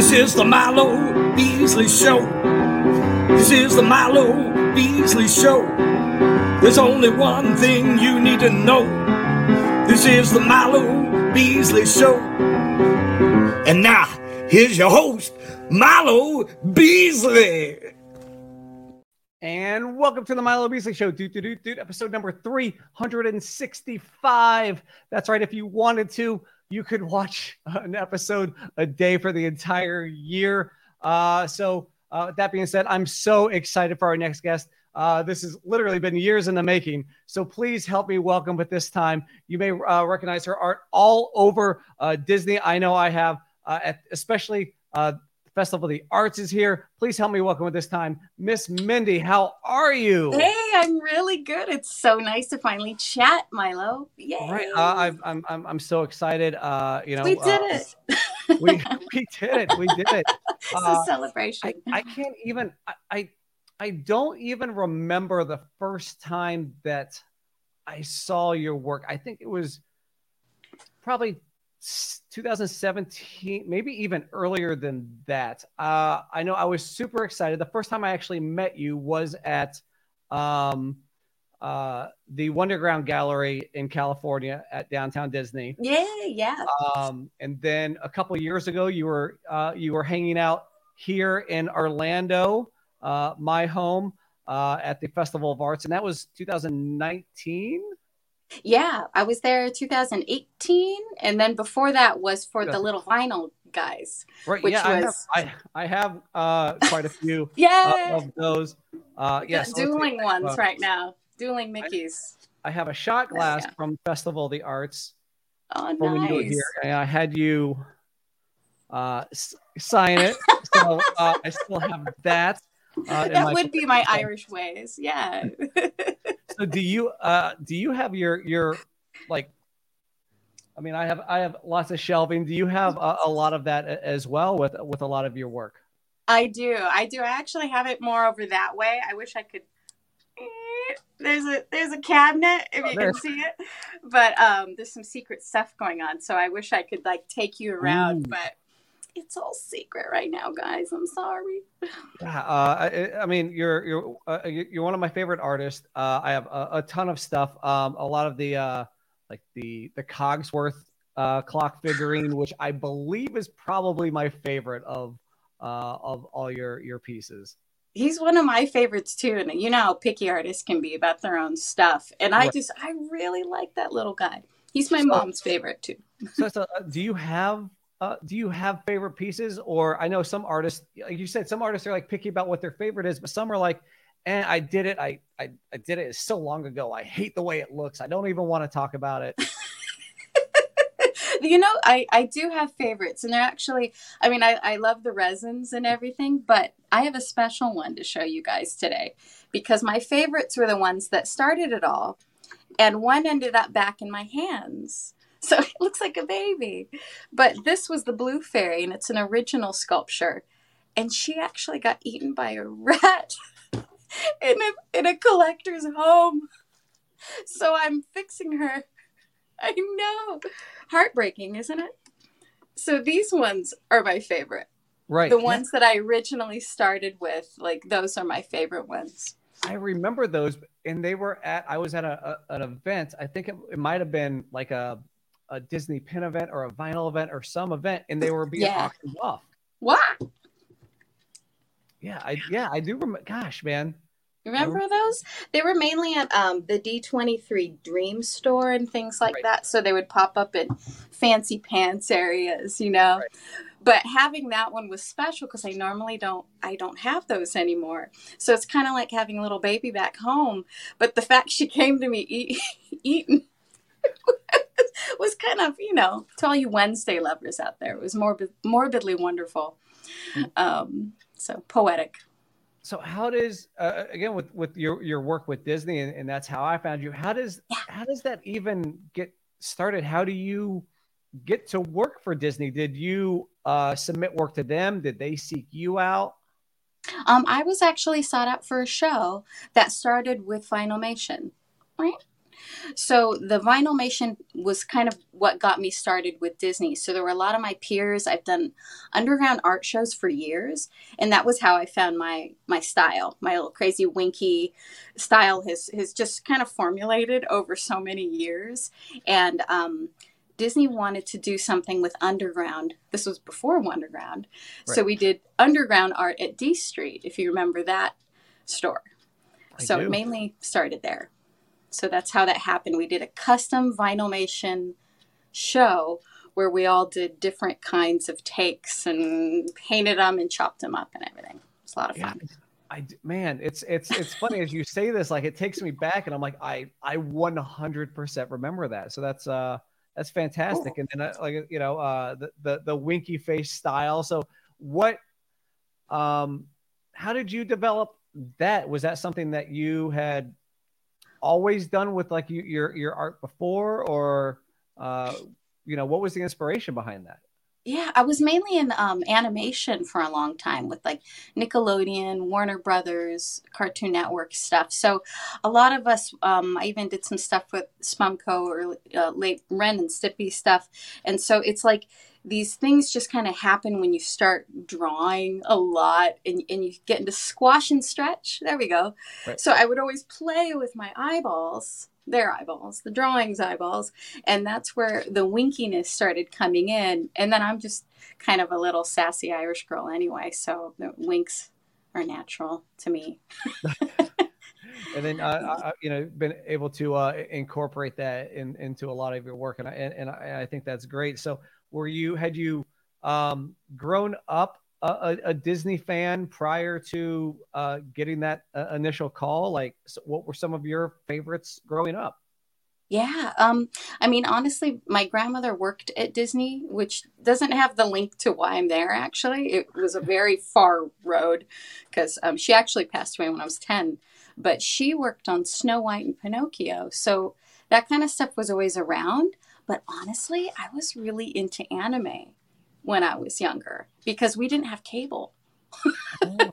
This is the Milo Beasley Show. This is the Milo Beasley Show. There's only one thing you need to know. This is the Milo Beasley Show. And now, here's your host, Milo Beasley. And welcome to the Milo Beasley Show, dude, dude, dude, dude, episode number 365. That's right. If you wanted to, you could watch an episode a day for the entire year. Uh, so, uh, that being said, I'm so excited for our next guest. Uh, this has literally been years in the making. So please help me welcome at this time. You may uh, recognize her art all over uh, Disney. I know I have, uh, at, especially uh, Festival of the Arts is here. Please help me welcome at this time, Miss Mindy. How are you? Hey, I'm really good. It's so nice to finally chat, Milo. Yay! All right, uh, I've, I'm I'm I'm so excited. Uh, you know, we did uh, it. we we did it. We did it. it's Uh, a celebration. I, I can't even I, I I don't even remember the first time that I saw your work. I think it was probably 2017, maybe even earlier than that. Uh, I know I was super excited. The first time I actually met you was at um, uh, the Wonderground Gallery in California at Downtown Disney. yeah, yeah. Um, and then a couple years ago, you were uh, you were hanging out here in Orlando, uh, my home, uh, at the Festival of Arts, and that was 2019. Yeah, I was there 2018, and then before that was for the little vinyl guys. Right? Which yeah, I have, was- I, I have uh, quite a few uh, Yeah, of those. Uh, yes, the dueling ones uh, right now. Dueling Mickeys. I have a shot glass yeah. from Festival of the Arts Oh, from when you were nice. here, and I had you uh, s- sign it. so uh, I still have that. Uh, that my would be my Irish ways. Yeah. so do you uh do you have your your like i mean i have i have lots of shelving do you have a, a lot of that as well with with a lot of your work I do. I do. I actually have it more over that way. I wish I could. There's a there's a cabinet if you there. can see it, but um, there's some secret stuff going on. So I wish I could like take you around, Ooh. but it's all secret right now, guys. I'm sorry. yeah uh i, I mean you're you're uh, you're one of my favorite artists uh i have a, a ton of stuff um a lot of the uh like the the cogsworth uh clock figurine which i believe is probably my favorite of uh of all your your pieces He's one of my favorites too, and you know how picky artists can be about their own stuff. And I Right. just I really like that little guy. He's my So- mom's favorite too. so, so uh, do you have uh, do you have favorite pieces? Or i know some artists like you said some artists are like picky about what their favorite is but some are like and i did it. I, I i did it It's so long ago. I hate the way it looks. I don't even want to talk about it. You know i i do have favorites and they're actually i mean I, I love the resins and everything but i have a special one to show you guys today because my favorites were the ones that started it all and one ended up back in my hands so it looks like a baby. But this was the blue fairy and it's an original sculpture. And she actually got eaten by a rat in a in a collector's home. So i'm fixing her. I know. Heartbreaking, isn't it? So these ones are my favorite. right. The ones that I originally started with, like those are my favorite ones. i remember those and they were at i was at a, a an event. I think it, it might have been like a a disney pin event or a vinyl event or some event and they were being Yeah. auctioned off What? yeah i yeah i do remember gosh man Remember those? They were mainly at um, the D23 Dream Store and things like Right. that. So they would pop up in fancy pants areas, you know. Right. But having that one was special because I normally don't I don't have those anymore. So it's kind of like having a little baby back home. But the fact she came to me eat, eaten was kind of, you know, to all you Wednesday lovers out there, it was morbid, morbidly wonderful. Mm. Um, so poetic. so how does uh, again with with your your work with disney and, and that's how i found you how does how does that even get started how do you get to work for disney did you uh submit work to them did they seek you out Um, I was actually sought out for a show that started with Filmation, right? So the vinylmation was kind of what got me started with Disney. So there were a lot of my peers. I've done underground art shows for years, and that was how I found my my style. My little crazy winky style has has just kind of formulated over so many years, and um, Disney wanted to do something with underground. This was before Wonderground, right. so we did underground art at D Street. If you remember that store, I so do. mainly started there. So that's how that happened. We did a custom vinylmation show where we all did different kinds of takes and painted them and chopped them up and everything. It's a lot of fun. Yeah. I man, it's it's it's funny as you say this, like it takes me back, and I'm like, I I 100% remember that. So that's uh that's fantastic. Cool. And then uh, like you know uh the, the the winky face style. So what um how did you develop that? Was that something that you had always done with like you, your your art before, or uh, you know, what was the inspiration behind that? Yeah, I was mainly in um, animation for a long time with like Nickelodeon, Warner Brothers, Cartoon Network stuff. So a lot of us, um, I even did some stuff with Spumco or uh, late Ren and Stimpy stuff. And so it's like these things just kind of happen when you start drawing a lot and, and you get into squash and stretch. There we go. Right. So I would always play with my eyeballs, their eyeballs, the drawing's eyeballs. And that's where the winkiness started coming in. And then I'm just kind of a little sassy Irish girl anyway. So the winks are natural to me. and then uh, I, you know been able to uh, incorporate that in, into a lot of your work and I, and, and I, I think that's great so were you had you um, grown up a, a, Disney fan prior to uh, getting that uh, initial call? Like, so what were some of your favorites growing up? Yeah, um, I mean, honestly, my grandmother worked at Disney, which doesn't have the link to why I'm there. Actually, it was a very far road because um, she actually passed away when I was ten, but she worked on Snow White and Pinocchio, so that kind of stuff was always around. But honestly, I was really into anime when I was younger because we didn't have cable. oh,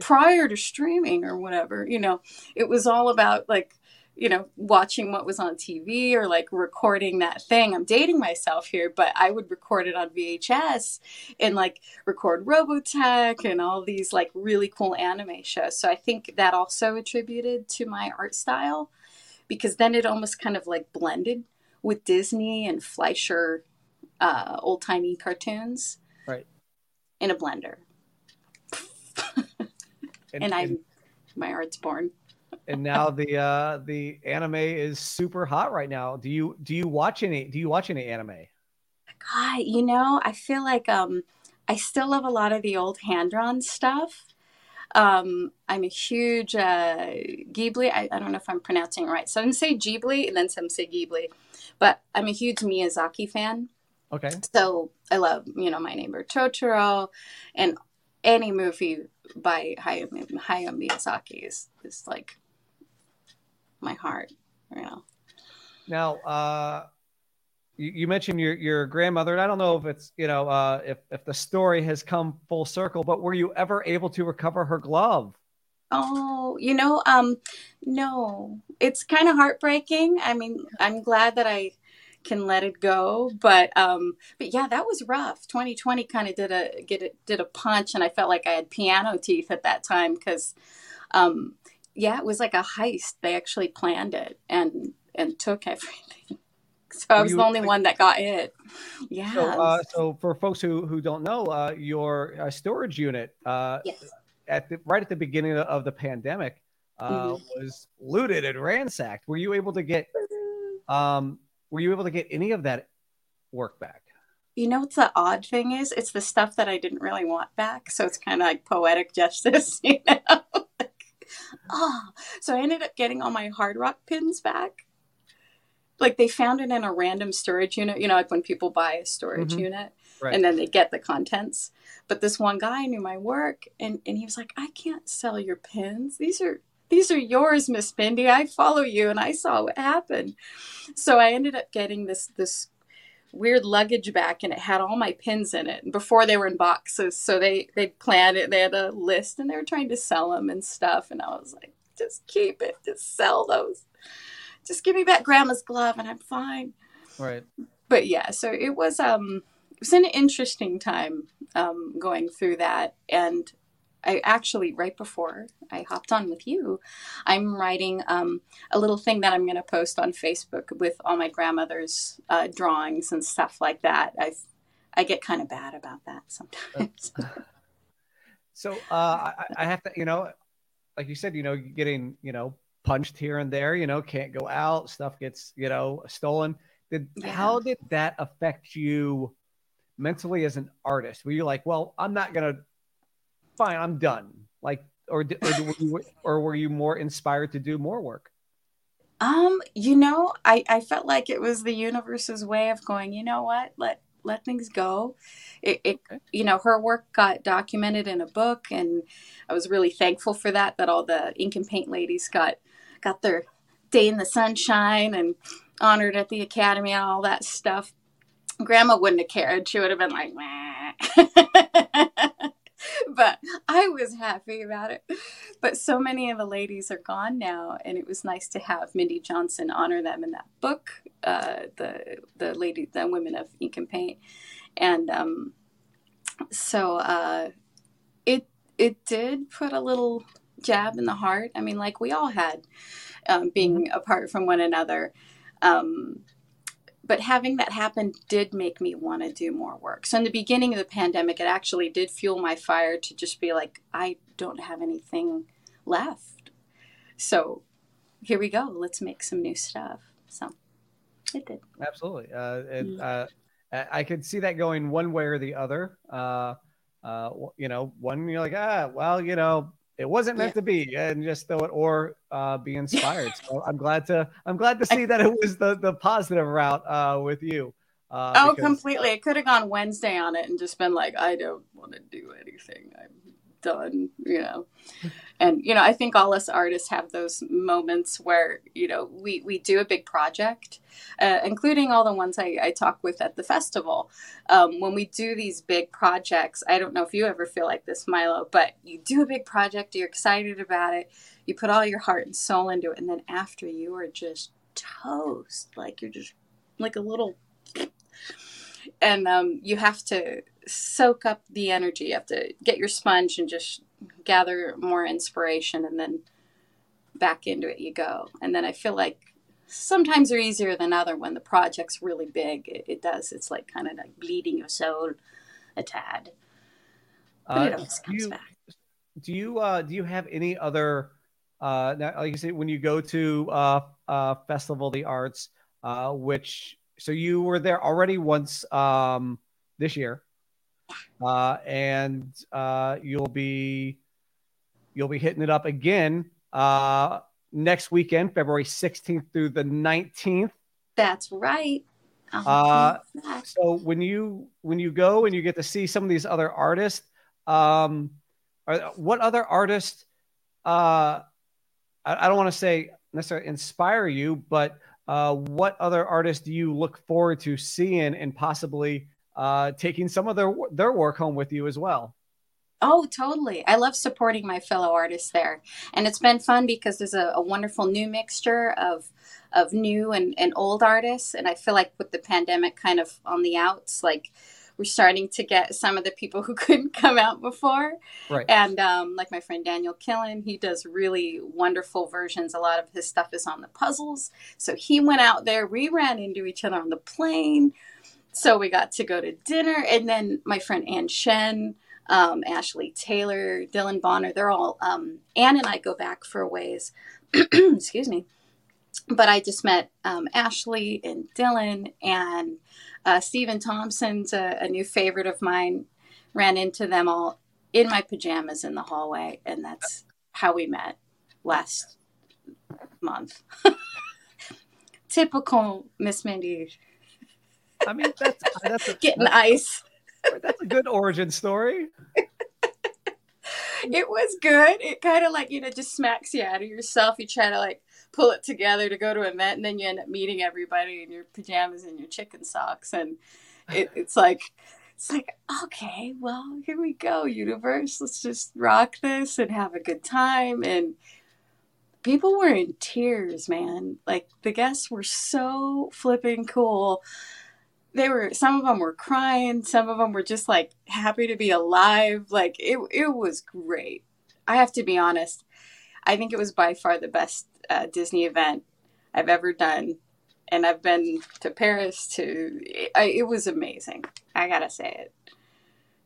Prior to streaming or whatever, you know, it was all about like, you know, watching what was on TV or like recording that thing. I'm dating myself here, but I would record it on VHS and like record Robotech and all these like really cool anime shows. So I think that also attributed to my art style because then it almost kind of like blended with Disney and Fleischer uh, old timey cartoons. Right. In a blender. and, and I'm my art's born. and now the uh the anime is super hot right now. Do you do you watch any do you watch any anime? God, you know, I feel like um I still love a lot of the old hand drawn stuff. Um, I'm a huge uh, Ghibli. I, I, don't know if I'm pronouncing it right. Some say Ghibli, and then some say Ghibli. But I'm a huge Miyazaki fan. Okay. So I love, you know, My Neighbor Totoro and any movie by Hayao, Hayao Miyazaki is, is like my heart, you know. Now, uh, you, mentioned your, your grandmother, and I don't know if it's, you know, uh, if, if the story has come full circle, but were you ever able to recover her glove? Oh, you know, um, no, it's kind of heartbreaking. I mean, I'm glad that I can let it go, but um, but yeah, that was rough. 2020 kind of did a get it did a punch, and I felt like I had piano teeth at that time because, um, yeah, it was like a heist. They actually planned it and and took everything. So I was you, the only one that got hit. Yeah. So, uh, so for folks who who don't know, uh, your uh, storage unit, uh, yes at the right at the beginning of the pandemic uh, mm-hmm. was looted and ransacked. Were you able to get um, were you able to get any of that work back? You know what the odd thing is? It's the stuff that I didn't really want back. So it's kind of like poetic justice, you know? like, oh, so I ended up getting all my hard rock pins back. Like they found it in a random storage unit, you know, like when people buy a storage mm-hmm. unit right. and then they get the contents. But this one guy knew my work and, and he was like, I can't sell your pins. These are these are yours, Miss Mindy. I follow you and I saw what happened. So I ended up getting this this weird luggage back and it had all my pins in it before they were in boxes so they they planned it they had a list and they were trying to sell them and stuff and i was like just keep it just sell those just give me back grandma's glove and I'm fine. Right. But yeah, so it was um it was an interesting time um going through that and I actually right before I hopped on with you, I'm writing um, a little thing that I'm going to post on Facebook with all my grandmother's uh, drawings and stuff like that. I I get kind of bad about that sometimes. so uh, I, I have to, you know, like you said, you know, you're getting you know punched here and there, you know, can't go out, stuff gets you know stolen. Did yeah. how did that affect you mentally as an artist? Were you like, well, I'm not gonna fine, I'm done. Like, or or were you, or were you more inspired to do more work? Um, you know, I I felt like it was the universe's way of going. You know what? Let let things go. It, it you know, her work got documented in a book, and I was really thankful for that. That all the ink and paint ladies got got their day in the sunshine and honored at the academy and all that stuff. Grandma wouldn't have cared. She would have been like, but I was happy about it. But so many of the ladies are gone now, and it was nice to have Mindy Johnson honor them in that book, uh, the the lady, the women of ink and paint, and um, so uh, it it did put a little jab in the heart. I mean, like we all had, um, being mm-hmm. apart from one another. Um, but having that happen did make me want to do more work. So in the beginning of the pandemic, it actually did fuel my fire to just be like, I don't have anything left. So here we go. Let's make some new stuff. So it did. Absolutely. Uh, and, uh, I could see that going one way or the other. Uh, uh, you know, one you're like, ah, well, you know, it wasn't meant yeah. to be and just throw it or uh, be inspired. So i'm glad to i'm glad to see that it was the the positive route uh, with you uh, oh because, completely. It could have gone wednesday on it and just been like i don't want to do anything. I'm done you know. And you know i think all us artists have those moments where you know we we do a big project uh, including all the ones I, I talk with at the festival. Um, when we do these big projects i don't know if you ever feel like this milo but you do a big project you're excited about it you put all your heart and soul into it and then after you are just toast like you're just like a little and um, you have to soak up the energy. You have to get your sponge and just gather more inspiration, and then back into it you go. And then I feel like sometimes they're easier than other when the project's really big. It, it does. It's like kind of like bleeding your soul a tad. But uh, it always comes you, back. Do you uh, do you have any other? Uh, now, like you said, when you go to uh, uh, Festival of the Arts, uh, which so you were there already once um, this year uh, and uh, you'll be you'll be hitting it up again uh, next weekend, February 16th through the 19th. That's right. Uh, so when you when you go and you get to see some of these other artists, um, are, what other artists? Uh, I, I don't want to say necessarily inspire you, but uh, what other artists do you look forward to seeing and possibly uh, taking some of their their work home with you as well. Oh, totally. I love supporting my fellow artists there. And it's been fun because there's a, a, wonderful new mixture of of new and, and old artists. And I feel like with the pandemic kind of on the outs, like we're starting to get some of the people who couldn't come out before. Right. And um, like my friend Daniel Killen, he does really wonderful versions. A lot of his stuff is on the puzzles. So he went out there. We ran into each other on the plane so we got to go to dinner, and then my friend Ann Shen, um, Ashley Taylor, Dylan Bonner, they're all, um, Ann and I go back for ways. Excuse me. But I just met um, Ashley and Dylan, and uh, Stephen Thompson's a, a new favorite of mine. Ran into them all in my pajamas in the hallway, and that's how we met last month. Typical Miss Mindy I mean, that's uh, that's a, getting that's, ice. That's a good origin story. it was good. It kind of like you know just smacks you out of yourself. You try to like pull it together to go to an event, and then you end up meeting everybody in your pajamas and your chicken socks, and it, it's like it's like okay, well here we go, universe. Let's just rock this and have a good time and people were in tears, man. Like the guests were so flipping cool. They were some of them were crying, some of them were just like happy to be alive. Like it it was great. I have to be honest. I think it was by far the best uh, Disney event I've ever done. And I've been to Paris to it, it was amazing. I got to say it.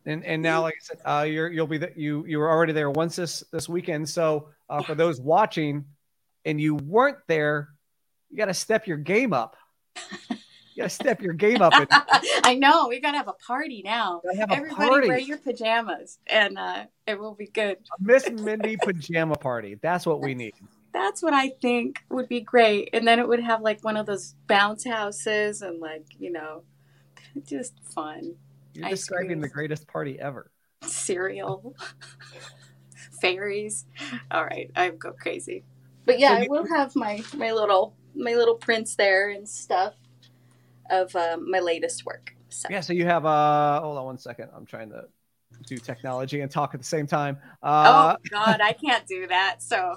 And and now, like I said, uh, you're you'll be that you you were already there once this this weekend. So uh, for those watching, and you weren't there, you got to step your game up. You got to step your game up. I know we got to have a party now. Have Everybody party. wear your pajamas, and uh, it will be good. Miss Mindy pajama party. That's what we need. That's what I think would be great. And then it would have like one of those bounce houses and like you know, just fun. You're Ice describing creams. the greatest party ever. cereal, fairies. All right, I go crazy. But yeah, So I will have my my little my little prints there and stuff of um, my latest work. So Yeah. So you have uh, hold on one second. I'm trying to do technology and talk at the same time. Uh, oh God, I can't do that. So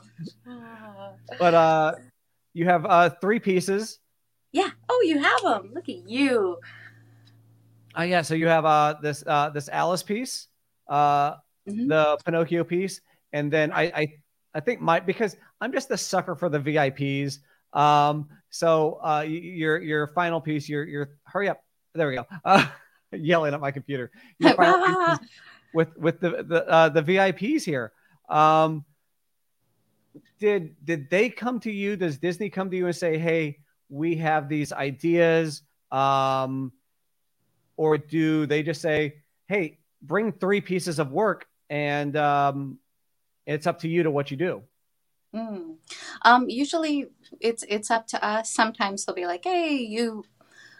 uh, but uh, you have uh three pieces. yeah. Oh, you have them. Look at you. Uh, yeah. So you have uh this uh this Alice piece, uh Mhm. the Pinocchio piece, and then I I I think my because I'm just a sucker for the VIPs. Um. So uh, your your final piece, your your hurry up. There we go. Uh, yelling at my computer. Your final piece with with the the uh, the VIPs here. Um, did did they come to you? Does Disney come to you and say, "Hey, we have these ideas," um, or do they just say, "Hey, bring three pieces of work and um, it's up to you to what you do"? Mm. Um, usually it's it's up to us. Sometimes they'll be like, "Hey, you."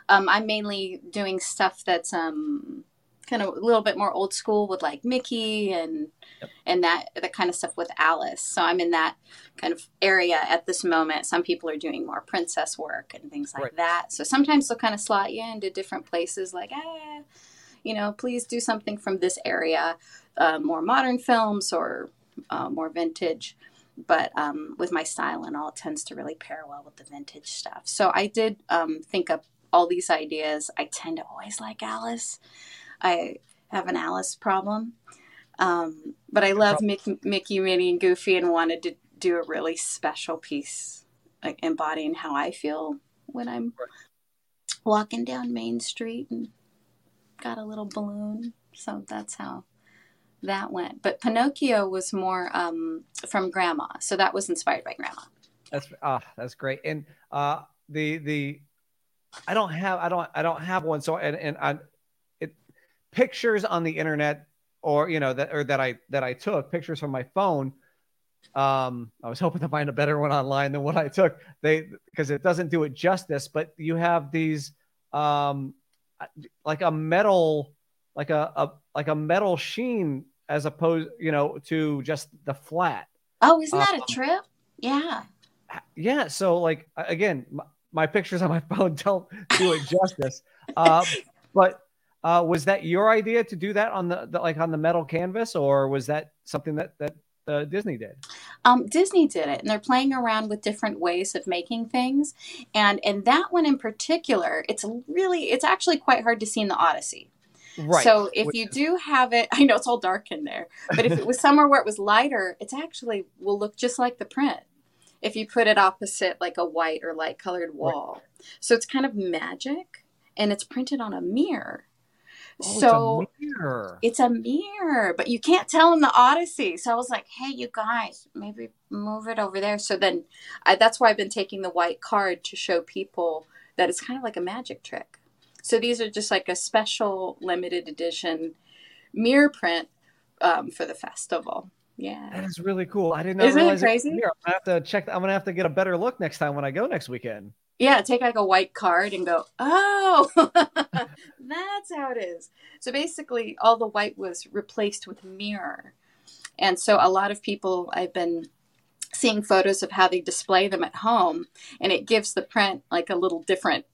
Um, I'm mainly doing stuff that's um, kind of a little bit more old school with like Mickey and and that that kind of stuff with Alice. So I'm in that kind of area at this moment. Some people are doing more princess work and things like Right. that. So sometimes they'll kind of slot you into different places, like, ah, you know, please do something from this area, uh, more modern films or uh, more vintage but um, with my style and all, it tends to really pair well with the vintage stuff. So I did um, think up all these ideas. I tend to always like Alice. I have an Alice problem, um, but I love Mickey, Mickey, Minnie, and Goofy, and wanted to do a really special piece, like embodying how I feel when I'm walking down Main Street and got a little balloon. So that's how that went. But Pinocchio was more um, from Grandma, so that was inspired by Grandma. That's ah, that's great. And uh, the the I don't have I don't I don't have one. So and and I, it pictures on the internet or you know that or that I that I took pictures from my phone. Um, I was hoping to find a better one online than what I took. They because it doesn't do it justice. But you have these um like a metal like a, a like a metal sheen as opposed you know to just the flat Oh, isn't that Um, a trip? Yeah. yeah so like again my, my pictures on my phone don't do it justice uh, but uh, was that your idea to do that on the, the like on the metal canvas or was that something that that uh, disney did Um, Disney did it, and they're playing around with different ways of making things. And and that one in particular, it's really, it's actually quite hard to see in the Odyssey. Right So if Which you do have it, I know it's all dark in there, but if it was somewhere where it was lighter, it's actually will look just like the print. If you put it opposite like a white or light colored wall, so it's kind of magic, and it's printed on a mirror. Oh, it's a so mirror. it's a mirror, but you can't tell in the Odyssey. So I was like, hey, you guys, maybe move it over there. So then I, that's why I've been taking the white card to show people that it's kind of like a magic trick. So these are just like a special limited edition mirror print um, for the festival. Yeah. that is really cool i did not know. Isn't it realize crazy? here. i'm gonna have to check i'm gonna have to get a better look next time when i go next weekend Yeah, take like a white card and go, oh, that's how it is. So basically, all the white was replaced with mirror. And so a lot of people, I've been seeing photos of how they display them at home, and it gives the print like a little different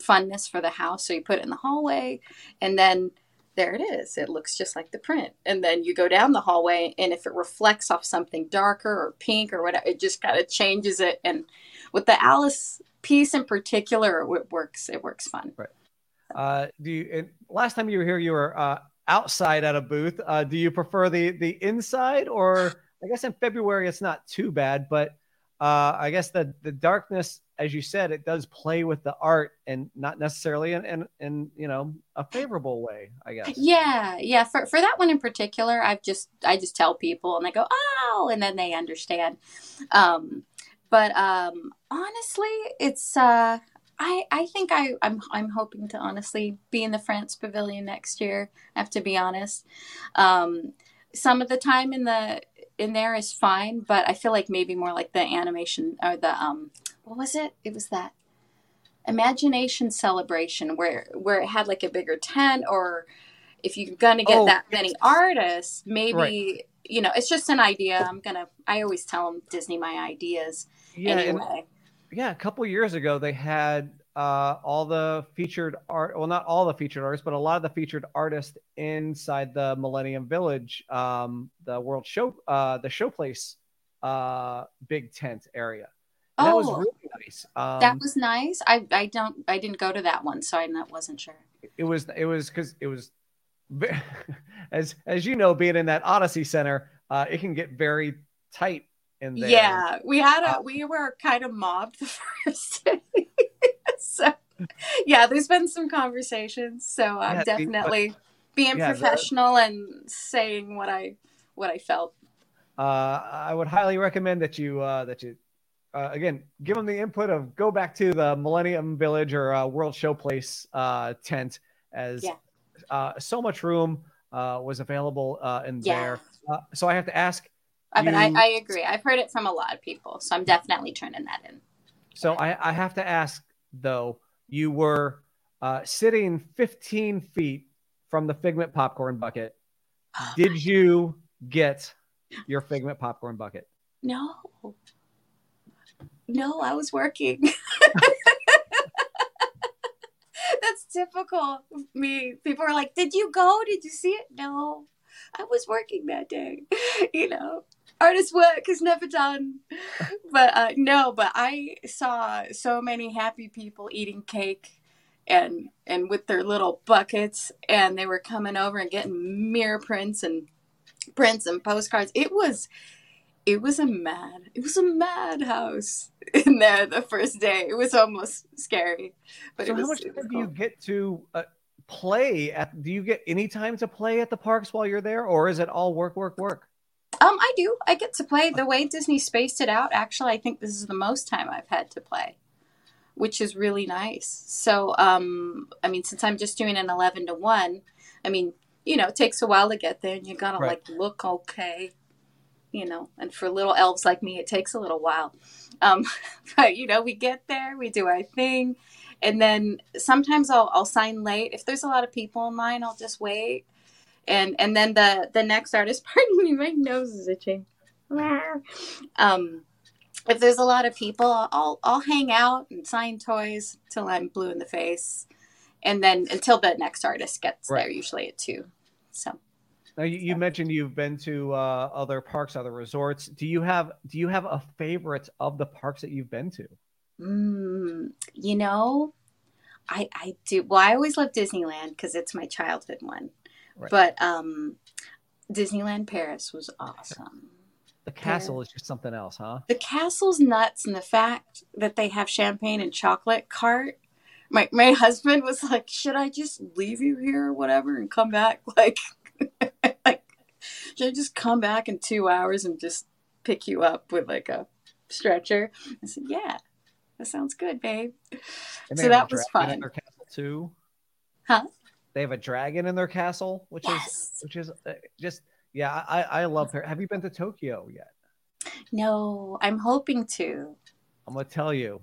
funness for the house. So you put it in the hallway, and then there it is. It looks just like the print. And then you go down the hallway, and if it reflects off something darker or pink or whatever, it just kind of changes it. And with the Alice piece in particular, it works. It works fun. Right. Uh, do you? last time you were here, you were uh, outside at a booth. Uh, do you prefer the the inside, or I guess in February it's not too bad, but uh, I guess the the darkness, as you said, it does play with the art and not necessarily in, in, in you know a favorable way. I guess. Yeah, yeah. For for that one in particular, I've just I just tell people and they go oh, and then they understand. Um, but um, honestly, it's uh, I I think I I'm I'm hoping to honestly be in the France Pavilion next year. I have to be honest. Um, some of the time in the in there is fine, but I feel like maybe more like the animation or the um what was it? It was that imagination celebration where where it had like a bigger tent or if you're gonna get oh, that many artists, maybe right. you know, it's just an idea. I'm gonna I always tell them Disney my ideas. Yeah, anyway. And, yeah, a couple years ago they had uh, all the featured art well not all the featured artists but a lot of the featured artists inside the millennium village um, the world show uh, the showplace uh, big tent area. And oh, that was oh, really nice. Um, that was nice. I i don't i didn't go to that one so i wasn't sure. It was it was because it was as as you know being in that odyssey center uh, it can get very tight in there yeah we had a uh, we were kind of mobbed the first day so yeah, there's been some conversations. So I'm yeah, definitely but, being yeah, professional the, and saying what I what I felt. Uh, I would highly recommend that you uh, that you uh, again give them the input of go back to the Millennium Village or uh, World Showplace uh, tent as yeah. uh, so much room uh, was available uh, in yeah. there. Uh, so I have to ask. I mean, I, I agree. I've heard it from a lot of people, so I'm definitely turning that in. So I, I have to ask though, you were uh, sitting 15 feet from the Figment popcorn bucket. Oh Did you get your Figment popcorn bucket? No. No, I was working. That's typical me. People are like, Did you go? Did you see it? No, I was working that day. You know, artist work is never done. But uh, no, but I saw so many happy people eating cake and and with their little buckets and they were coming over and getting mirror prints and prints and postcards. It was it was a mad it was a madhouse in there the first day. It was almost scary. But so how much time cool. do you get to uh, play at do you get any time to play at the parks while you're there or is it all work work work? Um, I do. I get to play the way Disney spaced it out. Actually, I think this is the most time I've had to play, which is really nice. So, um, I mean, since I'm just doing an eleven to one, I mean, you know, it takes a while to get there, and you gotta right. like look okay, you know. And for little elves like me, it takes a little while. Um, but you know, we get there, we do our thing, and then sometimes I'll I'll sign late. If there's a lot of people in line, I'll just wait and and then the the next artist pardon me my nose is itching um if there's a lot of people i'll i'll hang out and sign toys till i'm blue in the face and then until the next artist gets right. there usually at two so now you, you mentioned you've been to uh, other parks other resorts do you have do you have a favorite of the parks that you've been to mm, you know I, I do. Well, I always love Disneyland because it's my childhood one. Right. But um, Disneyland Paris was awesome. The castle is just something else, huh? The castle's nuts, and the fact that they have champagne and chocolate cart. My my husband was like, "Should I just leave you here or whatever and come back? Like, like, should I just come back in two hours and just pick you up with like a stretcher?" I said, "Yeah, that sounds good, babe." So that was fun. too. Huh? They have a dragon in their castle, which yes. is which is uh, just yeah. I I love her. Have you been to Tokyo yet? No, I'm hoping to. I'm gonna tell you,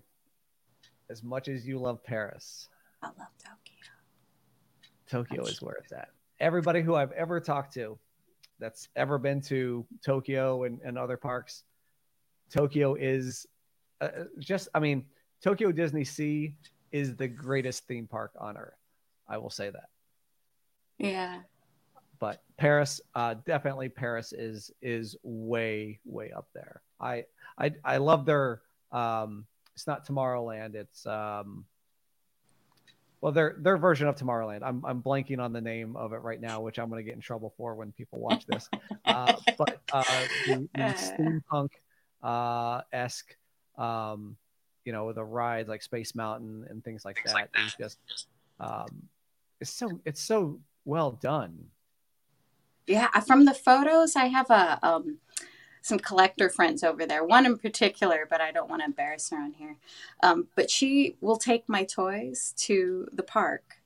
as much as you love Paris, I love Tokyo. Tokyo is where it's at. Everybody who I've ever talked to that's ever been to Tokyo and, and other parks, Tokyo is uh, just, I mean, Tokyo Disney Sea is the greatest theme park on earth. I will say that. Yeah. But Paris, uh, definitely Paris is is way way up there. I I I love their um. It's not Tomorrowland. It's um. Well, their their version of Tomorrowland. I'm I'm blanking on the name of it right now, which I'm going to get in trouble for when people watch this. uh, but uh, the, the steampunk uh, esque, um, you know, the rides like Space Mountain and things like that is just um, it's so it's so well done. Yeah, from the photos, I have a um, some collector friends over there. One in particular, but I don't want to embarrass her on here. Um, but she will take my toys to the park.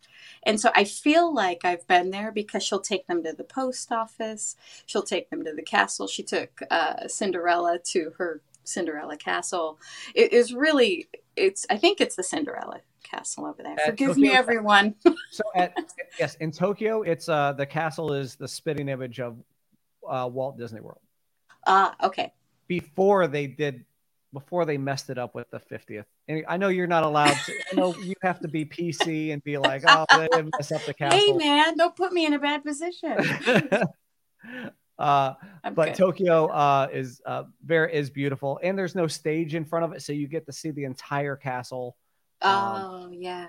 And so I feel like I've been there because she'll take them to the post office. She'll take them to the castle. She took uh, Cinderella to her Cinderella castle. It is really, it's, I think it's the Cinderella castle over there. At Forgive Tokyo, me, everyone. so at, yes, in Tokyo, it's uh, the castle is the spitting image of uh, Walt Disney World. Ah, uh, okay. Before they did, before they messed it up with the 50th. And I know you're not allowed to, I know you have to be PC and be like, oh, they up the castle. Hey, man, don't put me in a bad position. uh, but good. Tokyo uh, is uh, very is beautiful, and there's no stage in front of it, so you get to see the entire castle. Um, oh um, yeah,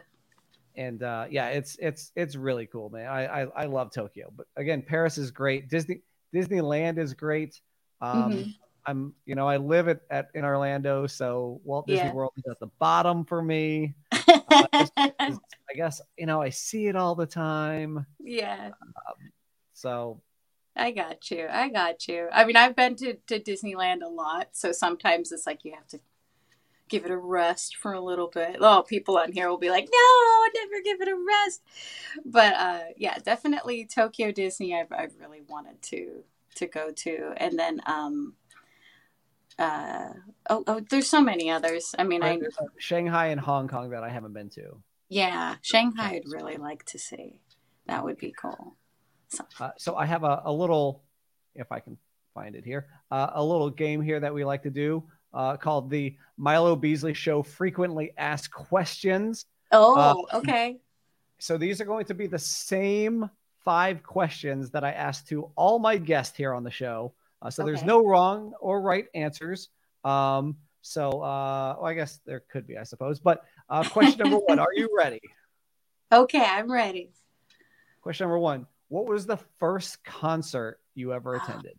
and uh, yeah, it's it's it's really cool, man. I, I, I love Tokyo, but again, Paris is great. Disney Disneyland is great. Um, mm-hmm. I'm, you know, I live at, at in Orlando, so Walt Disney yeah. World is at the bottom for me. uh, it's, it's, I guess you know I see it all the time. Yeah. Um, so. I got you. I got you. I mean, I've been to, to Disneyland a lot, so sometimes it's like you have to give it a rest for a little bit. Oh, people on here will be like, "No, never give it a rest." But uh, yeah, definitely Tokyo Disney. I've I've really wanted to to go to, and then um, uh, oh, oh, there's so many others. I mean, I Shanghai and Hong Kong that I haven't been to. Yeah, Shanghai, I'd really like to see. That would be cool. So, uh, so I have a, a, little, if I can find it here, uh, a little game here that we like to do uh, called the Milo Beasley Show Frequently Asked Questions. Oh, uh, okay. So these are going to be the same five questions that I asked to all my guests here on the show. Uh, so okay. there's no wrong or right answers. Um, so uh, well, I guess there could be, I suppose. But uh, question number one: Are you ready? Okay, I'm ready. Question number one: What was the first concert you ever ah, attended?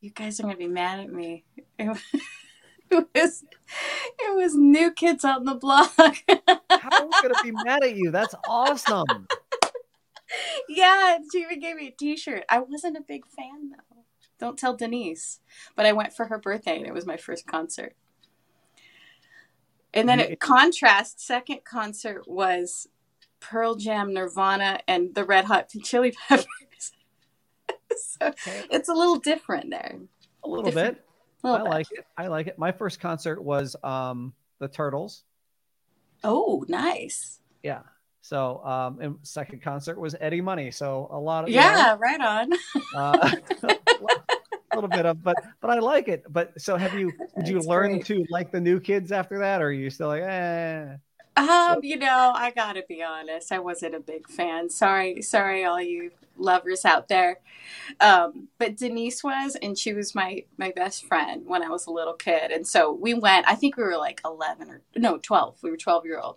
You guys are gonna be mad at me. It was, it was New Kids on the Block. How am I gonna be mad at you? That's awesome yeah, she even gave me a T-shirt. I wasn't a big fan though. Don't tell Denise, but I went for her birthday and it was my first concert. And then it contrast. Second concert was Pearl Jam, Nirvana, and the Red Hot Chili Peppers. so okay. it's a little different there. A little different. bit. A little I bit. like it. I like it. My first concert was um, the Turtles. Oh, nice. Yeah. So, um, and second concert was Eddie Money. So a lot of yeah, know, right on. uh, a little bit of, but but I like it. But so have you? Did you learn great. to like the new kids after that, or are you still like, eh? Um, you know, I gotta be honest. I wasn't a big fan. Sorry, sorry, all you lovers out there. Um, but Denise was, and she was my my best friend when I was a little kid, and so we went. I think we were like eleven or no, twelve. We were twelve year old,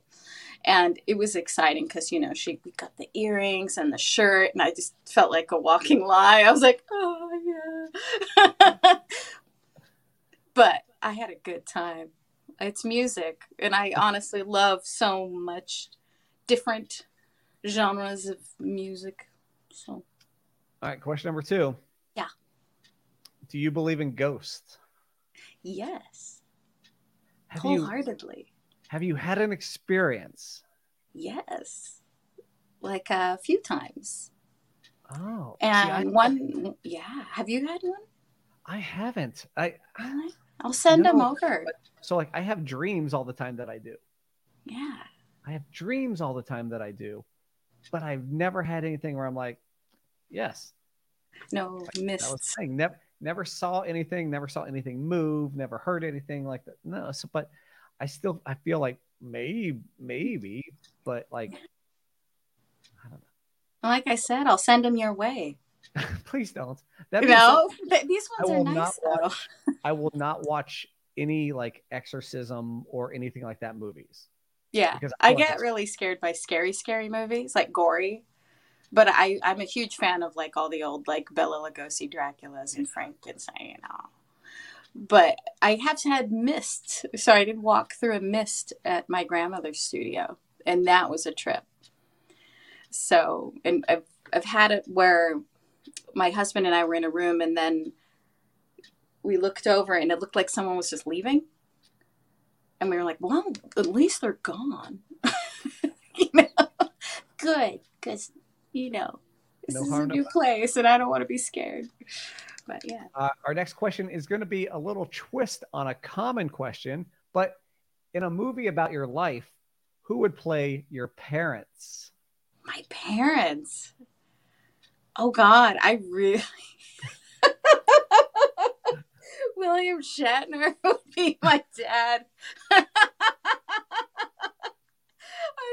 and it was exciting because you know she we got the earrings and the shirt and i just felt like a walking lie i was like oh yeah but i had a good time it's music and i honestly love so much different genres of music so all right question number two yeah do you believe in ghosts yes Have wholeheartedly have you had an experience? Yes, like a few times. Oh, and see, one, yeah. Have you had one? I haven't. I. Really? I'll send no, them over. So, like, I have dreams all the time that I do. Yeah. I have dreams all the time that I do, but I've never had anything where I'm like, yes. No, like, missed. I was saying, never, never saw anything, never saw anything move, never heard anything like that. No, so, but I still I feel like maybe maybe, but like I don't know. Like I said, I'll send them your way. Please don't. You That'd be know, so- Th- these ones are nice. watch. I will not watch any like exorcism or anything like that movies. Yeah, because I like get really scared by scary, scary movies, like gory. But I, I'm a huge fan of like all the old like Bela Lugosi Draculas and Frankenstein and all. But I have had mist, so I did walk through a mist at my grandmother's studio, and that was a trip. So, and I've I've had it where my husband and I were in a room, and then we looked over, and it looked like someone was just leaving and we were like, well, at least they're gone. you know, good, because you know this No is a new place, and I don't want to be scared. But yeah, Uh, our next question is going to be a little twist on a common question, but in a movie about your life, who would play your parents? my parents. Oh God, I really. William Shatner would be my dad. I'm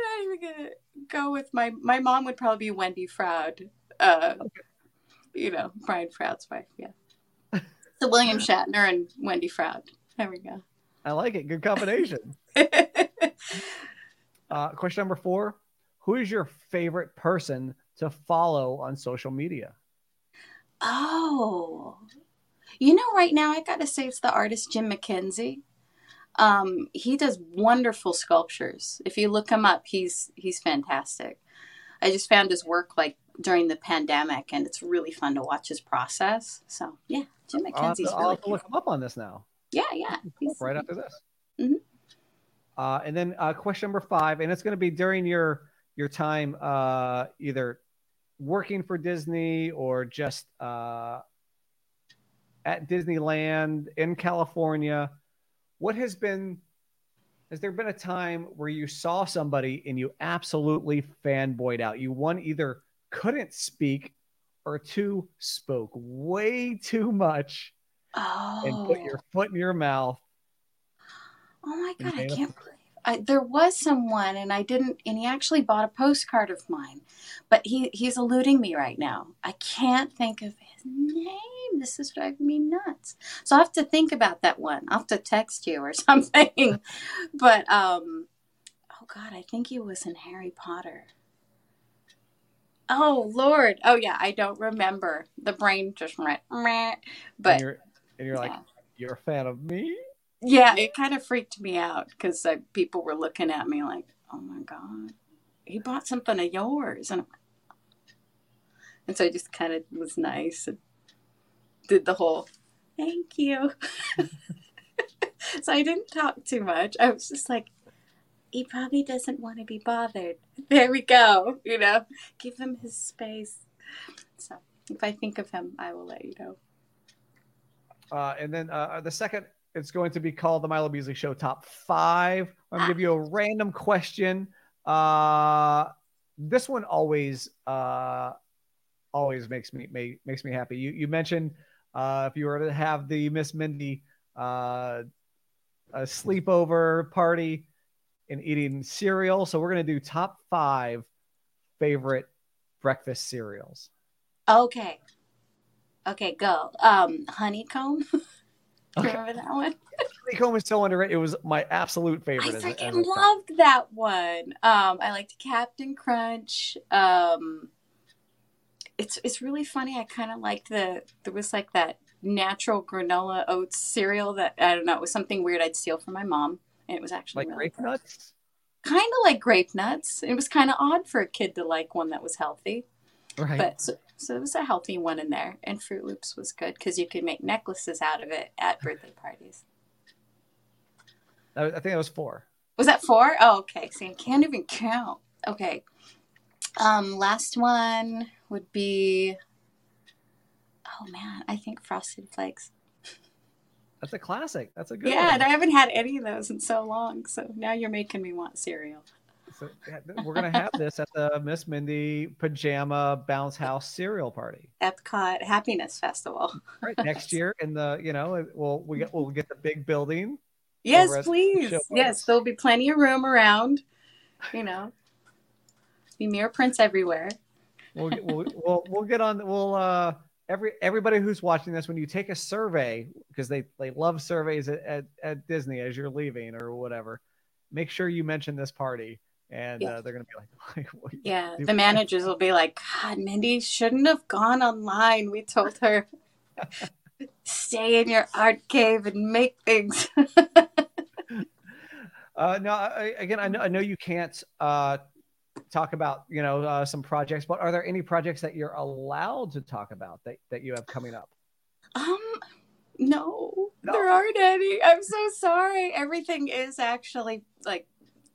not even gonna go with my my mom would probably be Wendy Froud. Uh, you know, Brian Froud's wife. Yeah. So William Shatner and Wendy Froud. There we go. I like it. Good combination. uh, question number four Who is your favorite person to follow on social media? Oh, you know, right now I gotta say it's the artist Jim McKenzie. Um, he does wonderful sculptures. If you look him up, he's he's fantastic. I just found his work like during the pandemic, and it's really fun to watch his process. So yeah, Jim I'll to, McKenzie's I'll really have to cool. look him up on this now. Yeah, yeah. Right after this. Mhm. Uh, and then uh, question number five, and it's going to be during your your time uh, either working for Disney or just uh, at Disneyland in California. What has been has there been a time where you saw somebody and you absolutely fanboyed out? You one either couldn't speak or two spoke way too much oh, and put oh. your foot in your mouth Oh my god, I can't believe I, there was someone and I didn't and he actually bought a postcard of mine. But he he's eluding me right now. I can't think of his name. This is driving me nuts. So I have to think about that one. I'll have to text you or something. but um oh god, I think he was in Harry Potter. Oh Lord. Oh yeah, I don't remember. The brain just went meh. and But you're and you're like you're a fan of me Yeah, it kind of freaked me out because uh, people were looking at me like, "Oh my god, he bought something of yours," and and so I just kind of was nice and did the whole "thank you." so I didn't talk too much. I was just like, "He probably doesn't want to be bothered." There we go. You know, give him his space. So if I think of him, I will let you know. uh, and then uh, the second it's going to be called the Milo Beasley Show Top Five. I'm gonna give you a random question. Uh, this one always uh, always makes me ma- makes me happy. You you mentioned uh, if you were to have the Miss Mindy uh, a sleepover party and eating cereal, so we're gonna do top five favorite breakfast cereals. Okay. Okay, go. Um, honeycomb. Okay. Remember that one? Honeycomb is so underrated. It was my absolute favorite. I as a- as freaking loved that one. Um, I liked Captain Crunch. Um, it's it's really funny. I kind of liked the there was like that natural granola oats cereal that I don't know. It was something weird I'd steal from my mom, and it was actually like really grape nuts. kind of like grape nuts. It was kind of odd for a kid to like one that was healthy. Right. But so, so there was a healthy one in there, and Froot Loops was good because you could make necklaces out of it at birthday parties. I I think that was four. Was that four? Oh, okay. See, I can't even count. Okay. Um, last one would be. Oh man, I think Frosted Flakes. That's a classic. That's a good yeah, one. and I haven't had any of those in so long. So now you're making me want cereal. So, we're gonna have this at the Miss Mindy Pajama Bounce House cereal party Epcot Happiness Festival. right next year. In the you know we'll we get we'll get the big building. Yes, please. Yes, there'll be plenty of room around. You know, be mirror prints everywhere. we'll, we'll, we'll, we'll get on. We'll, uh, every, everybody who's watching this, when you take a survey, because they, they love surveys at, at, at Disney as you're leaving or whatever, make sure you mention this party and Yeah. uh, they're gonna be like, what Yeah, the managers will be like, God, Mindy shouldn't have gone online. We told her, stay in your art cave and make things. Uh, no, I, again, I know, I know you can't uh, talk about you know uh, some projects, but are there any projects that you're allowed to talk about that, that you have coming up? um, no, No. there aren't any. I'm so sorry. Everything is actually like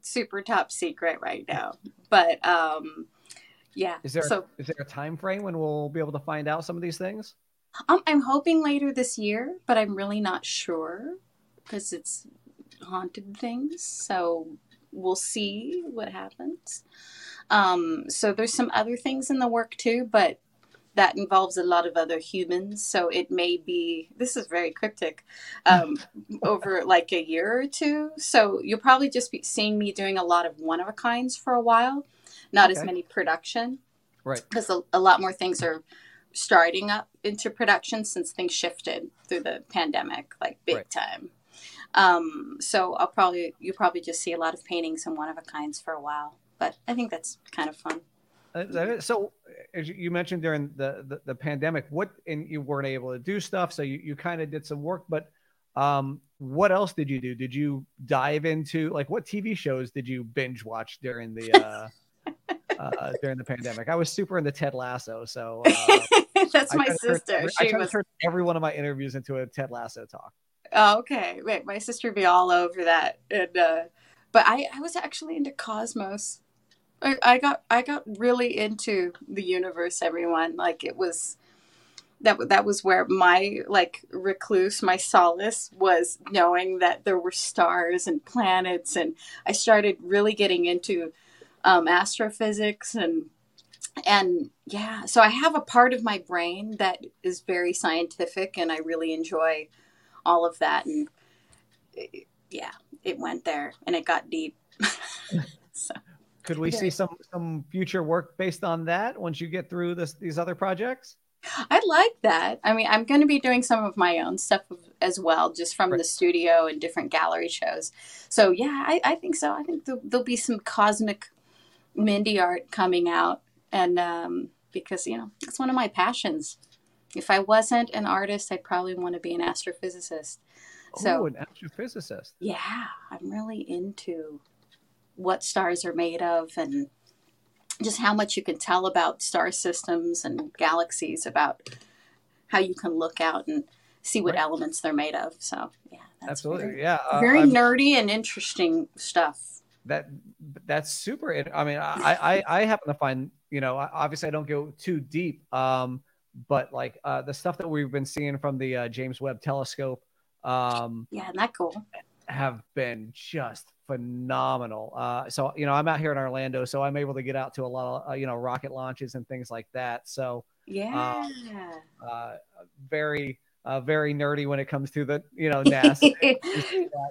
super top secret right now. But um, yeah. Is there so is there a time frame when we'll be able to find out some of these things? um, I'm hoping later this year, but I'm really not sure because it's haunted things. So we'll see what happens. Um, so there's some other things in the work too, but that involves a lot of other humans. So it may be, this is very cryptic, um, over like a year or two. So you'll probably just be seeing me doing a lot of one of a kinds for a while, not as many production Right. because a, a lot more things are starting up into production since things shifted through the pandemic, like big Right. time. Um, so I'll probably you'll probably just see a lot of paintings and one of a kinds for a while. But I think that's kind of fun. Uh, So, as you- mentioned during the, the, the pandemic, what and you weren't able to do stuff, so you, you kind of did some work. But um, what else did you do? Did you dive into like what TV shows did you binge watch during the uh, uh, during the pandemic? I was super into Ted Lasso, so uh, that's I my to turn sister. every- I She was to turn every one of my interviews into a Ted Lasso talk. oh, okay. Wait, my sister would be all over that. And uh, but I, I was actually into Cosmos. I, got I got really into the universe. Everyone like it was that that was where my like recluse my solace was knowing that there were stars and planets and i started really getting into um, astrophysics and and yeah so i have a part of my brain that is very scientific and i really enjoy all of that and yeah it went there and it got deep Could we see some some future work based on that once you get through this these other projects? I like that. I mean, I'm going to be doing some of my own stuff as well, just from Right. the studio and different gallery shows. So, yeah, I, I think so. I think there'll, there'll be some cosmic Mindy art coming out. And um, because, you know, it's one of my passions. If I wasn't an artist, I'd probably want to be an astrophysicist. So- an astrophysicist. Yeah, I'm really into what stars are made of and just how much you can tell about star systems and galaxies about how you can look out and see what Right. elements they're made of. So, yeah, that's Absolutely, very, yeah. uh, very I'm- nerdy and interesting stuff. that that's super i mean I, I i happen to find you know obviously i don't go too deep um but like uh the stuff that we've been seeing from the uh, james webb telescope um Yeah, isn't that cool? have been just phenomenal uh so you know i'm out here in orlando so i'm able to get out to a lot of uh, you know rocket launches and things like that so Yeah. uh very uh very nerdy when it comes to the you know nasa.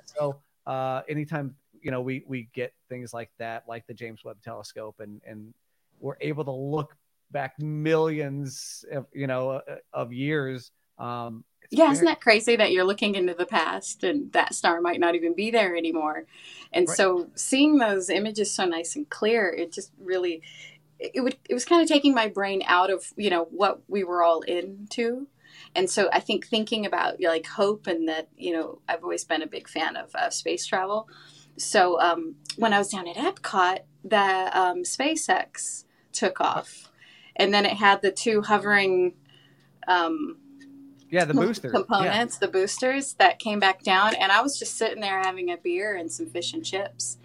So uh, anytime you know we we get things like that, like the James Webb Telescope, and and we're able to look back millions, of, you know, uh, of years. Um, it's Yeah, isn't that crazy that you're looking into the past and that star might not even be there anymore? And Right. so seeing those images so nice and clear, it just really it would it was kind of taking my brain out of, you know, what we were all into. And so I think thinking about you know, like hope and that, you know, I've always been a big fan of uh, space travel. So um, when I was down at Epcot, the um, SpaceX took off, and then it had the two hovering um, yeah, the booster Yeah. components, the boosters that came back down, and I was just sitting there having a beer and some fish and chips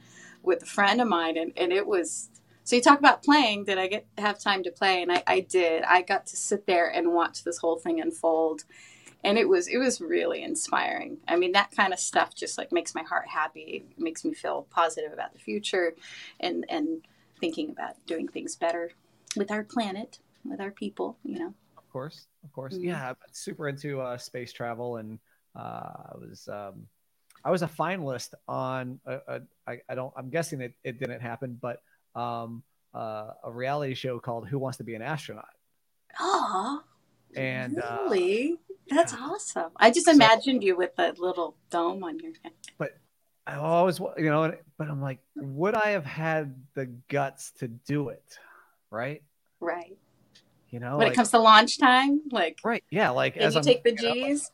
with a friend of mine, and, and it was. So you talk about playing. Did I get have time to play? And I, I did. I got to sit there and watch this whole thing unfold, and it was it was really inspiring. I mean, that kind of stuff just like makes my heart happy. It makes me feel positive about the future, and and thinking about doing things better with our planet, with our people. You know. Of course, of course. Mhm. Yeah, super into uh, space travel, and uh, I was um, I was a finalist on a, a, I, I don't I'm guessing it, it didn't happen, but um, uh, a reality show called Who Wants to Be an Astronaut. Oh, And uh, really? That's awesome. I just so- imagined you with that little dome on your head. But I always, wa- you know, but I'm like, would I have had the guts to do it? Right? Right. You know, when like, it comes to launch time, like, right? Yeah, like as you I'm take the you know, G's?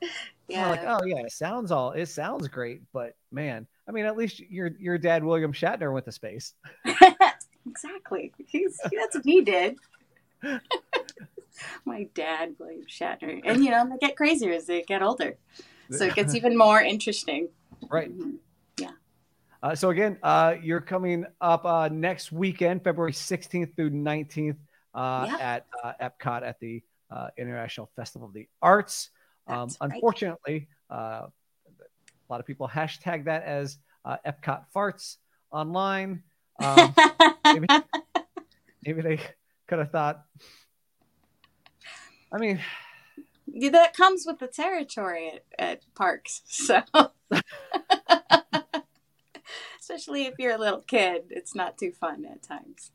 Yeah. like, oh yeah, it sounds all, it sounds great, but man, I mean, at least your your dad William Shatner went to space. exactly. He's, that's what he did. My dad, William Shatner. And, you know, they get crazier as they get older. So it gets even more interesting. right. Mhm. Uh, so again, uh, you're coming up uh, next weekend, February 16th through 19th, uh, Yeah. at uh, Epcot at the uh, International Festival of the Arts. Um, right. unfortunately, uh, a lot of people hashtag that as uh, Epcot farts online. Um, maybe, maybe they could have thought. I mean, Yeah, that comes with the territory at, at parks. So, especially if you're a little kid, it's not too fun at times.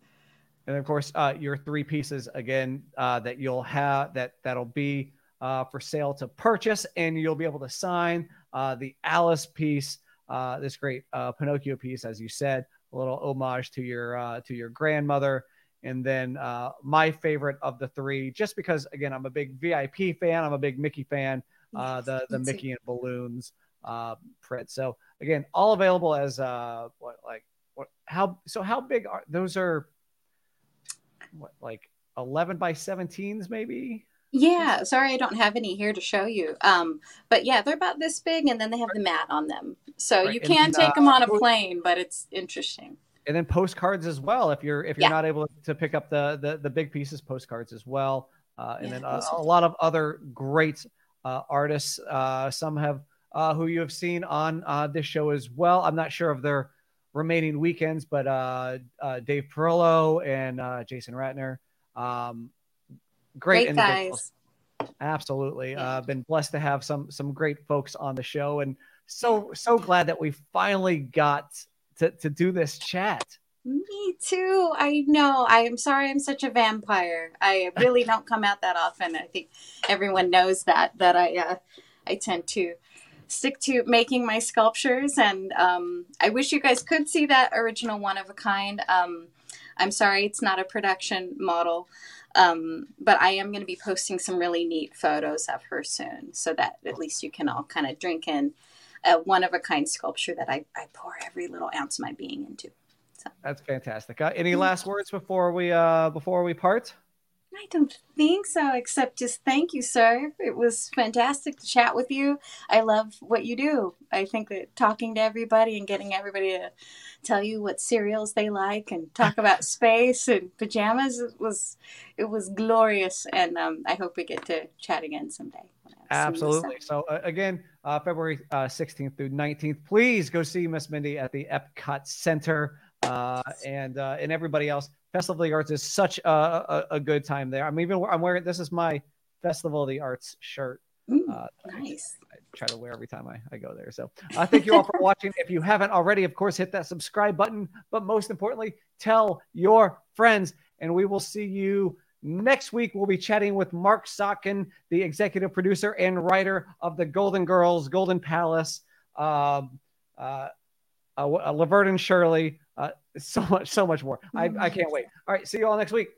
And of course, uh, your three pieces again uh, that you'll have that that'll be uh, for sale to purchase, and you'll be able to sign uh, the Alice piece, uh, this great uh, Pinocchio piece, as you said, a little homage to your uh, to your grandmother, and then uh, my favorite of the three, just because again I'm a big VIP fan, I'm a big Mickey fan, uh, the the. Mickey and balloons uh, print. So again, all available as uh, what like what how so how big are those are what like 11 by 17s maybe Yeah, sorry I don't have any here to show you. Um, but yeah, they're about this big, and then they have the mat on them, so Right, you can then, take them on a uh, plane. But it's interesting. and then postcards as well if you're if you're Yeah. not able to pick up the the, the big pieces postcards as well uh, and Yeah, then a, a lot of other great uh, artists uh, some have uh, who you have seen on uh, this show as well i'm not sure of their remaining weekends but uh, uh, dave perillo and uh, jason ratner um, great, Great guys. Absolutely. Yeah. Uh, been blessed to have some some great folks on the show, and so so glad that we finally got to to do this chat. Me too. I know. I am sorry I'm such a vampire. I really don't come out that often. I think everyone knows that that I uh, I tend to stick to making my sculptures and um, I wish you guys could see that original one of a kind. Um, I'm sorry it's not a production model. Um, but I am going to be posting some really neat photos of her soon so that at least you can all kind of drink in a one of a kind sculpture that I, I pour every little ounce of my being into. That's fantastic. Uh, any last words before we uh before we part? I don't think so, except just thank you, sir. It was fantastic to chat with you. I love what you do. I think that talking to everybody and getting everybody to tell you what cereals they like and talk about space and pajamas it was it was glorious. And um, I hope we get to chat again someday. when I have some new Absolutely. So uh, again, uh, February uh, 16th through 19th. Please go see Miss Mindy at the Epcot Center, uh, and uh, and everybody else. Festival of the Arts is such a, a, a good time there. I'm even I'm wearing this is my Festival of the Arts shirt. Mm, Uh, nice. I try to wear every time I, I go there. So uh, thank you all for watching. If you haven't already, of course, hit that subscribe button. But most importantly, tell your friends. And we will see you next week. We'll be chatting with Marc Sotkin, the executive producer and writer of the Golden Girls, Golden Palace, um, uh, uh, uh, Laverne and Shirley. Uh, so much, so much more. I, I can't wait. All right. See you all next week.